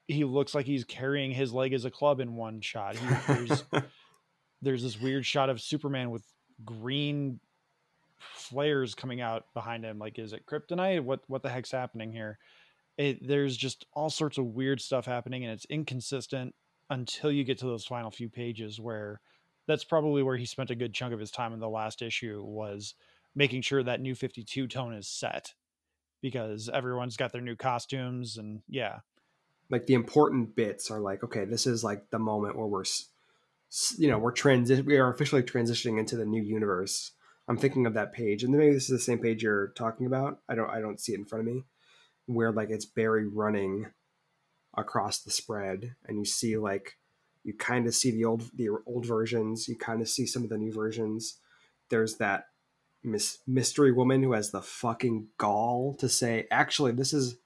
he looks like he's carrying his leg as a club in one shot. He, there's, [LAUGHS] there's this weird shot of Superman with green flares coming out behind him. Like, is it kryptonite? What what the heck's happening here? It, there's just all sorts of weird stuff happening and it's inconsistent until you get to those final few pages where that's probably where he spent a good chunk of his time in the last issue was making sure that new 52 tone is set because everyone's got their new costumes and yeah. Like the important bits are like okay this is like the moment where we're you know we're transi- we are officially transitioning into the new universe. I'm thinking of that page and maybe this is the same page you're talking about. I don't i don't see it in front of me where like it's Barry running across the spread and you see like you kind of see the old the old versions you kind of see some of the new versions. There's that mis- mystery woman who has the fucking gall to say actually this is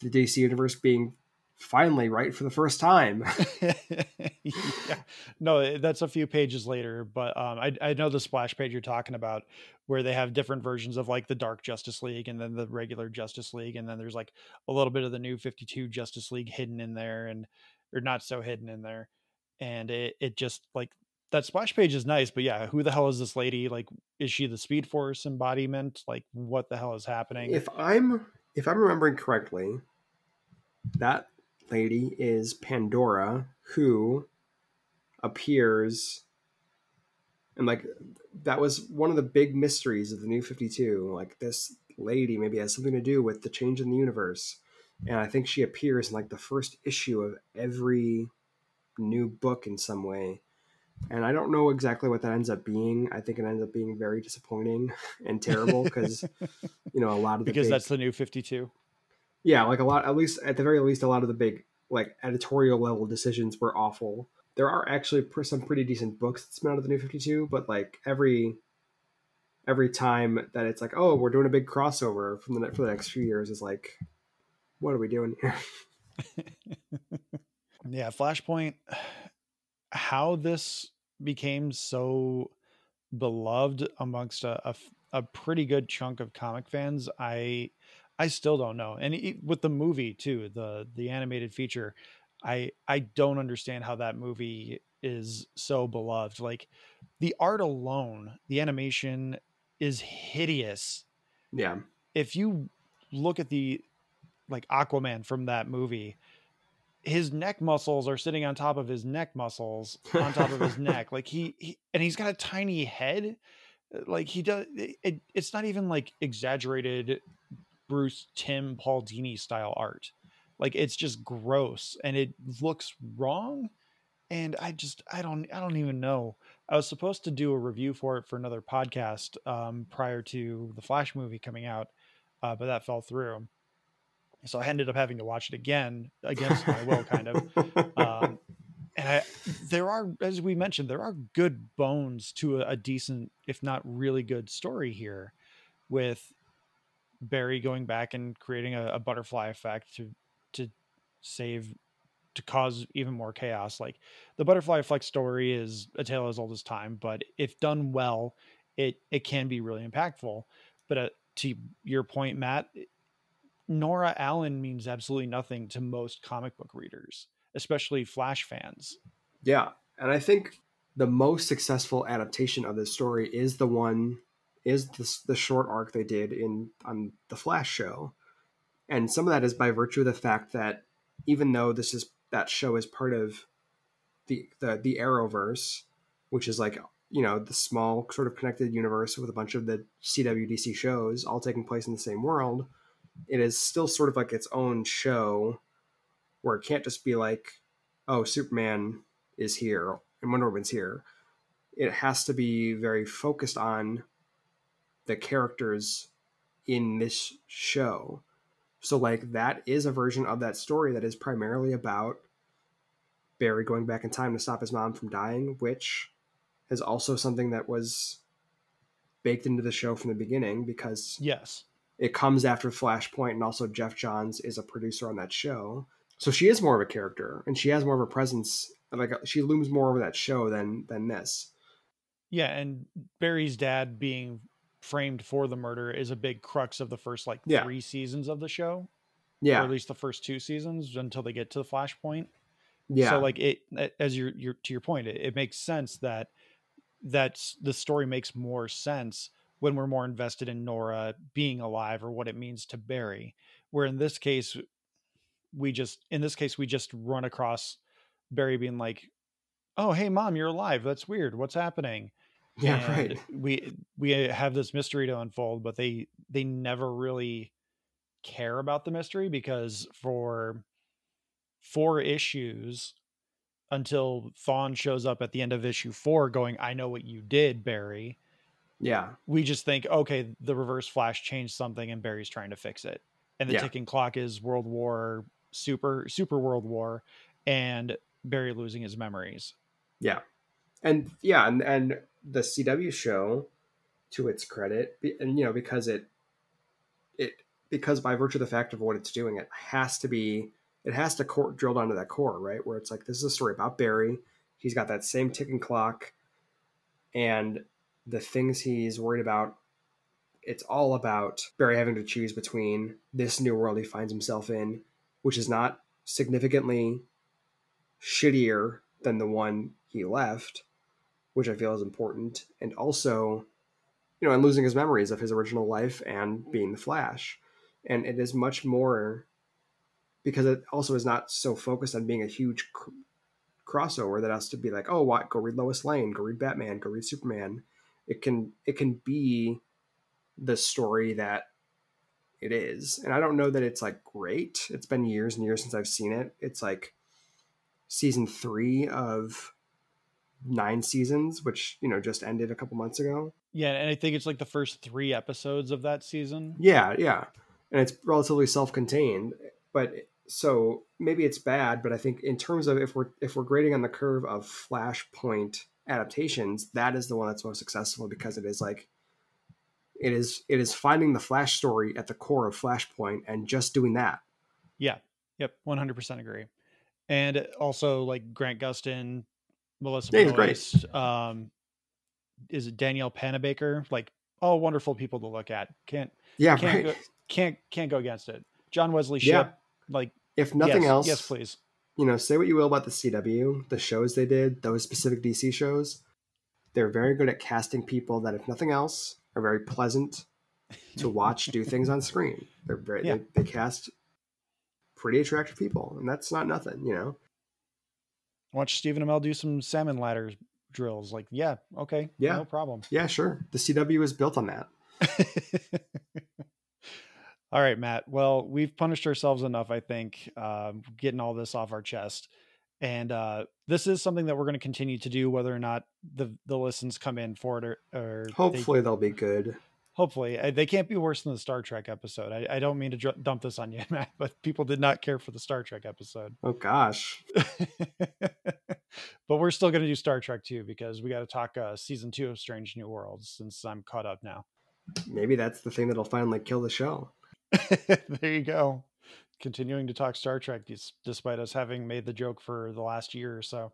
the DC universe being finally right for the first time. [LAUGHS] yeah. No, that's a few pages later, but um, I, I know the splash page you're talking about where they have different versions of like the Dark Justice League and then the regular Justice League, and then there's like a little bit of the new 52 Justice League hidden in there, and or not so hidden in there, and it it just like that splash page is nice, but yeah, who the hell is this lady? Like, is she the Speed Force embodiment? Like, what the hell is happening? If I'm if I'm remembering correctly, that lady is Pandora, who appears and like that was one of the big mysteries of the new 52 like this lady maybe has something to do with the change in the universe. And i think she appears in like the first issue of every new book in some way. And i don't know exactly what that ends up being. I think it ends up being very disappointing [LAUGHS] and terrible because [LAUGHS] you know a lot of the because big, that's the new 52. Yeah like a lot at least at the very least a lot of the big like editorial level decisions were awful there are actually pr- some pretty decent books that's been out of the new 52 but like every every time that it's like oh we're doing a big crossover from the ne- for the next few years is like what are we doing here [LAUGHS] Yeah, Flashpoint. How this became so beloved amongst a a pretty good chunk of comic fans, I I still don't know. And e- with the movie too, the the animated feature, I I don't understand how that movie is so beloved. Like the art alone, the animation is hideous yeah if you look at the like Aquaman from that movie, his neck muscles are sitting on top of his neck muscles [LAUGHS] on top of his neck. Like he, he and he's got a tiny head. Like he does it, it's not even like exaggerated Bruce Timm Paul Dini style art. Like it's just gross and it looks wrong. And I just I don't I don't even know. I was supposed to do a review for it for another podcast um, prior to the Flash movie coming out, uh, but that fell through. So I ended up having to watch it again against my will, kind of. [LAUGHS] Um, and I, there are, as we mentioned, there are good bones to a, a decent, if not really good, story here, with Barry going back and creating a, a butterfly effect to to save to cause even more chaos. Like the butterfly effect story is a tale as old as time, but if done well, it it can be really impactful. But uh, to your point, Matt, Nora Allen means absolutely nothing to most comic book readers, especially Flash fans. yeah and i think the most successful adaptation of this story is the one is the, the short arc they did in on the flash show. And some of that is by virtue of the fact that even though this is that show is part of the the, the arrowverse which is like you know the small sort of connected universe with a bunch of the cwdc shows all taking place in the same world it is still sort of like its own show where it can't just be like oh superman is here and wonder woman's here. It has to be very focused on the characters in this show so like that is a version of that story that is primarily about Barry going back in time to stop his mom from dying, which is also something that was baked into the show from the beginning because Yes. it comes after Flashpoint and also Geoff Johns is a producer on that show. So she is more of a character and she has more of a presence like she looms more over that show than than this. Yeah, and Barry's dad being framed for the murder is a big crux of the first like Yeah. three seasons of the show, or Yeah. at least the first two seasons until they get to the Flashpoint. Yeah. So like it, as your your to your point, it, it makes sense that that's the story makes more sense when we're more invested in Nora being alive or what it means to Barry. Where in this case, we just in this case we just run across Barry being like, "Oh, hey, mom, you're alive. That's weird. What's happening?" Yeah, and right. we we have this mystery to unfold but they they never really care about the mystery because for four issues until Thawne shows up at the end of issue four going i know what you did barry Yeah. we just think okay the reverse flash changed something and barry's trying to fix it and the Yeah. ticking clock is world war super super world war and barry losing his memories Yeah. And yeah, and and the CW show to its credit and you know because it it because by virtue of the fact of what it's doing it has to be it has to core, drill down to that core, right? Where it's like this is a story about Barry. He's got that same ticking clock and the things he's worried about it's all about Barry having to choose between this new world he finds himself in, which is not significantly shittier than the one he left, which I feel is important, and also, you know, and losing his memories of his original life and being the Flash. And it is much more because it also is not so focused on being a huge cr- crossover that has to be like, oh, what? Go read Lois Lane, go read Batman, go read Superman. It can it can be the story that it is. And I don't know that it's like great. It's been years and years since I've seen it. It's like season three of nine seasons, which, you know, just ended a couple months ago. Yeah, and I think it's like the first three episodes of that season. Yeah, yeah. And it's relatively self contained. But so maybe it's bad, but I think in terms of if we're if we're grading on the curve of Flashpoint adaptations, that is the one that's most successful because it is like it is it is finding the Flash story at the core of Flashpoint and just doing that. Yeah. Yep. One hundred percent agree. And also like Grant Gustin, Melissa he's Benoist, um is it Danielle Panabaker? Like all wonderful people to look at. Can't Yeah, can't right. go, can't can't go against it. John Wesley Shipp, Yeah. like if nothing yes, else, Yes, please. you know, say what you will about the CW, the shows they did, those specific DC shows, they're very good at casting people that, if nothing else, are very pleasant to watch do [LAUGHS] things on screen. They're very Yeah. they, they cast pretty attractive people, and that's not nothing, you know. Watch Stephen Amell do some salmon ladder drills. Like, yeah, okay, Yeah. no problem. Yeah, sure. The CW is built on that. [LAUGHS] all right, Matt. Well, we've punished ourselves enough, I think, um, getting all this off our chest. And uh, this is something that we're going to continue to do, whether or not the the listens come in for it or, or they- Hopefully, they'll be good. Hopefully Uh, they can't be worse than the Star Trek episode. I, I don't mean to dr- dump this on you, [LAUGHS] Matt, but people did not care for the Star Trek episode. Oh gosh, [LAUGHS] but we're still going to do Star Trek too because we got to talk uh, season two of Strange New Worlds since I'm caught up now. maybe that's the thing that'll finally kill the show. [LAUGHS] there you go. Continuing to talk Star Trek despite us having made the joke for the last year or so.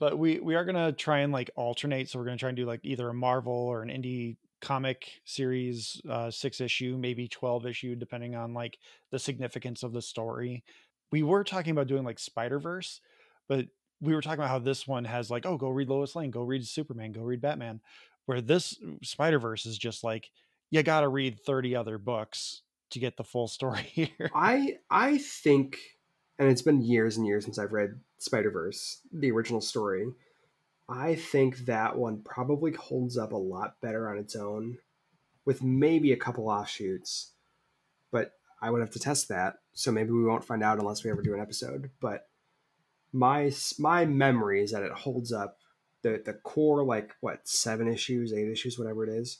But we we are to try and like alternate so we're to try and do like either a Marvel or an indie comic series uh 6 issue, maybe 12 issue depending on like the significance of the story. We were talking about doing like Spider-Verse, but we were talking about how this one has like oh go read Lois Lane, go read Superman, go read Batman, where this Spider-Verse is just like you got to read 30 other books to get the full story [LAUGHS] here. I I think, and it's been years and years since I've read Spider Verse, the original story. I think that one probably holds up a lot better on its own, with maybe a couple offshoots. But I would have to test that, so maybe we won't find out unless we ever do an episode. But my my memory is that it holds up. The the core like what seven issues, eight issues, whatever it is,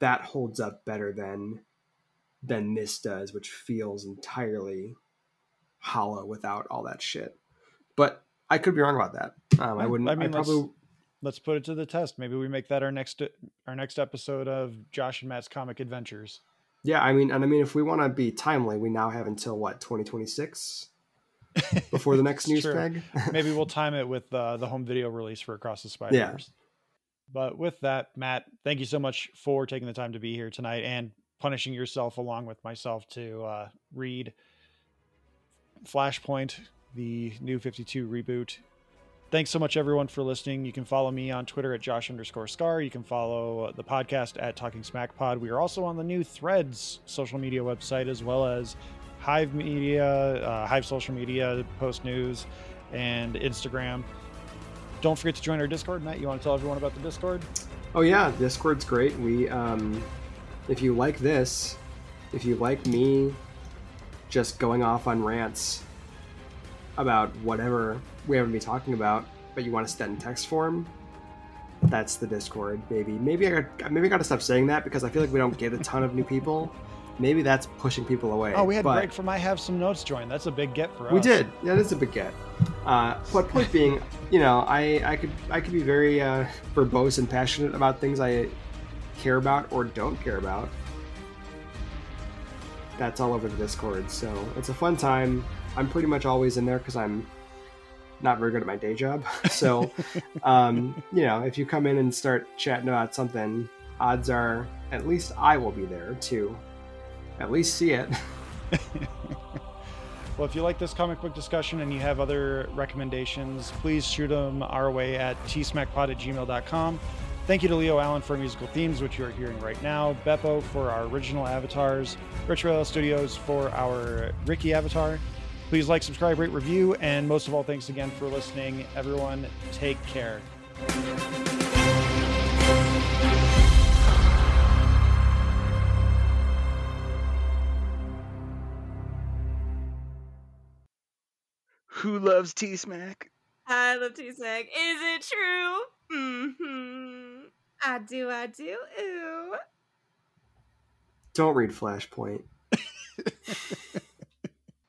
that holds up better than than this does, which feels entirely hollow without all that shit. But I could be wrong about that. Um, I wouldn't. I I, mean, let's- probably. Let's put it to the test. Maybe we make that our next our next episode of Josh and Matt's comic adventures. Yeah, I mean, and I mean, if we want to be timely, we now have until what 2026 [LAUGHS] before the next news true. peg. [LAUGHS] Maybe we'll time it with uh, the home video release for Across the Spider Verse. But with that, Matt, thank you so much for taking the time to be here tonight and punishing yourself along with myself to uh, read Flashpoint, the new 52 reboot. Thanks so much, everyone, for listening. You can follow me on Twitter at Josh underscore Scar. You can follow uh, the podcast at Talking Smack Pod. We are also on the new Threads social media website as well as Hive Media, uh, Hive Social Media, Post News, and Instagram. Don't forget to join our Discord. Matt, you want to tell everyone about the Discord? Oh yeah, Discord's great. We, um, if you like this, if you like me, just going off on rants about whatever we haven't been talking about, but you want to send in text form, that's the Discord. Maybe, maybe I got, maybe I got to stop saying that because I feel like we don't get a ton of new people. Maybe that's pushing people away. Oh, we had but Greg from I Have Some Notes join. That's a big get for us. we did. Yeah, that's a big get. Uh, but point being, you know, I, I could I could be very uh, verbose and passionate about things I care about or don't care about. That's all over the Discord, so it's a fun time. I'm pretty much always in there because I'm not very good at my day job. [LAUGHS] So, um, you know, if you come in and start chatting about something, odds are at least I will be there to at least see it. [LAUGHS] Well, if you like this comic book discussion and you have other recommendations, please shoot them our way at tsmackpod at gmail.com. Thank you to Leo Allen for musical themes, which you are hearing right now, Beppo for our original avatars, Rich Ritual Studios for our Ricky avatar. Please like, subscribe, rate, review, and most of all, thanks again for listening. Everyone, take care. Who loves T Smack? I love T Smack. Is it true? Mm-hmm. I do, I do. Ooh. Don't read Flashpoint. [LAUGHS]